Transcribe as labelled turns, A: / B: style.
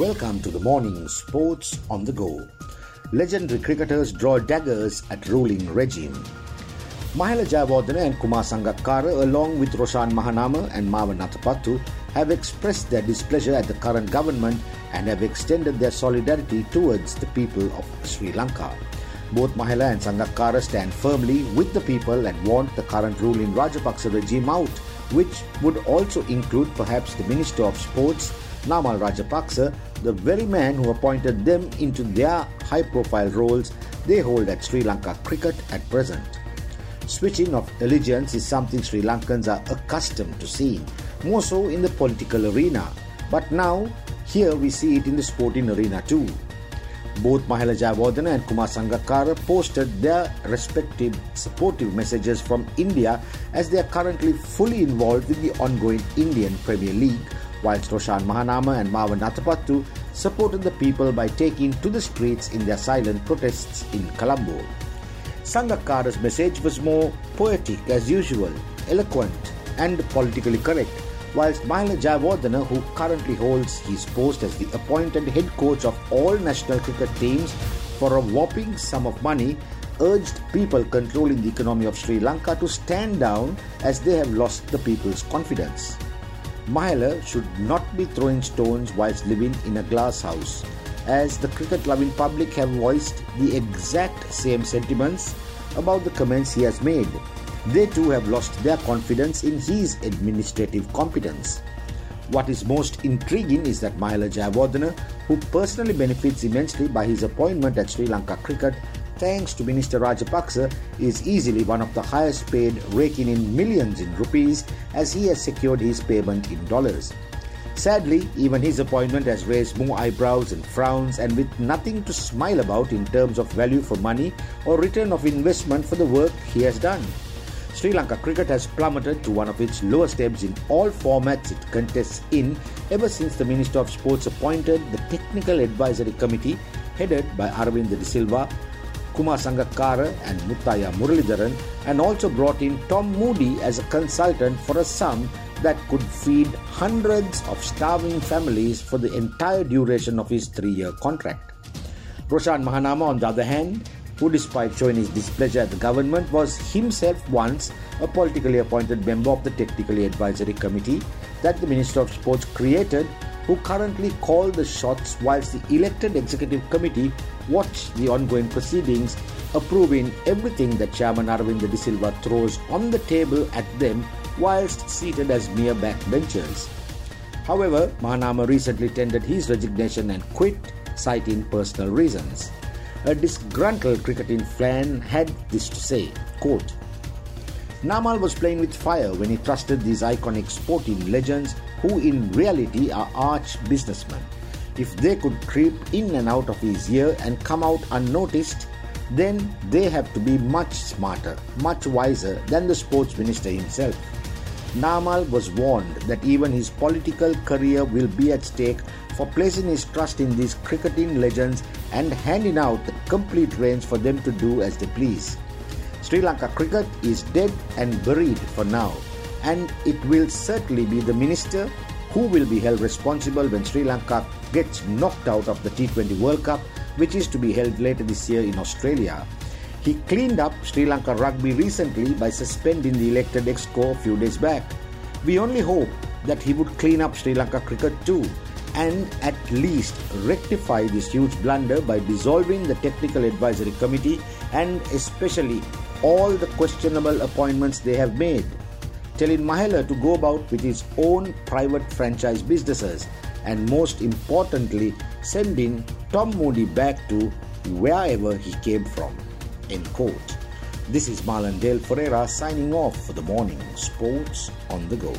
A: Welcome to the morning Sports on the Go. Legendary cricketers draw daggers at ruling regime. Mahela Jayawardene and Kumar Sangakkara, along with Roshan Mahanama and Marvan Atapattu, have expressed their displeasure at the current government and have extended their solidarity towards the people of Sri Lanka. Both Mahela and Sangakkara stand firmly with the people and want the current ruling Rajapaksa regime out, which would also include perhaps the Minister of Sports, Namal Rajapaksa, the very man who appointed them into their high profile roles they hold at Sri Lanka cricket at present. Switching of allegiance is something Sri Lankans are accustomed to seeing, more so in the political arena. But now, here we see it in the sporting arena too. Both Mahela Jayawardene and Kumar Sangakkara posted their respective supportive messages from India as they are currently fully involved with the ongoing Indian Premier League, whilst Roshan Mahanama and Marvan Atapattu supported the people by taking to the streets in their silent protests in Colombo. Sangakkara's message was more poetic as usual, eloquent and politically correct, whilst Mahela Jayawardene, who currently holds his post as the appointed head coach of all national cricket teams for a whopping sum of money, urged people controlling the economy of Sri Lanka to stand down as they have lost the people's confidence. Mahela should not be throwing stones whilst living in a glass house, as the cricket loving public have voiced the exact same sentiments about the comments he has made. They too have lost their confidence in his administrative competence. What is most intriguing is that Mahela Jayawardene, who personally benefits immensely by his appointment at Sri Lanka cricket, thanks to Minister Rajapaksa, is easily one of the highest paid, raking in millions in rupees as he has secured his payment in dollars. Sadly, even his appointment has raised more eyebrows and frowns, and with nothing to smile about in terms of value for money or return of investment for the work he has done. Sri Lanka cricket has plummeted to one of its lowest ebbs in all formats it contests in ever since the Minister of Sports appointed the Technical Advisory Committee headed by Aravind De Silva, Kumar Sangakkara and Muthaiah Muralidharan and also brought in Tom Moody as a consultant for a sum that could feed hundreds of starving families for the entire duration of his three-year contract. Roshan Mahanama, on the other hand, who despite showing his displeasure at the government was himself once a politically appointed member of the Technically Advisory Committee that the Minister of Sports created who currently call the shots whilst the elected executive committee watch the ongoing proceedings approving everything that Chairman Aravind De Silva throws on the table at them whilst seated as mere backbenchers. However, Mahanama recently tendered his resignation and quit, citing personal reasons. A disgruntled cricketing fan had this to say, quote, Namal was playing with fire when he trusted these iconic sporting legends who in reality are arch businessmen. If they could creep in and out of his ear and come out unnoticed, then they have to be much smarter, much wiser than the sports minister himself. Namal was warned that even his political career will be at stake for placing his trust in these cricketing legends and handing out the complete reins for them to do as they please. Sri Lanka cricket is dead and buried for now, and it will certainly be the minister who will be held responsible when Sri Lanka gets knocked out of the T20 World Cup, which is to be held later this year in Australia. He cleaned up Sri Lanka rugby recently by suspending the elected exco a few days back. We only hope that he would clean up Sri Lanka cricket too and at least rectify this huge blunder by dissolving the technical advisory committee and especially all the questionable appointments they have made. Telling Mahela to go about with his own private franchise businesses and most importantly sending Tom Moody back to wherever he came from. End quote. This is Marlon Dale Ferreira signing off for the morning Sports on the Go.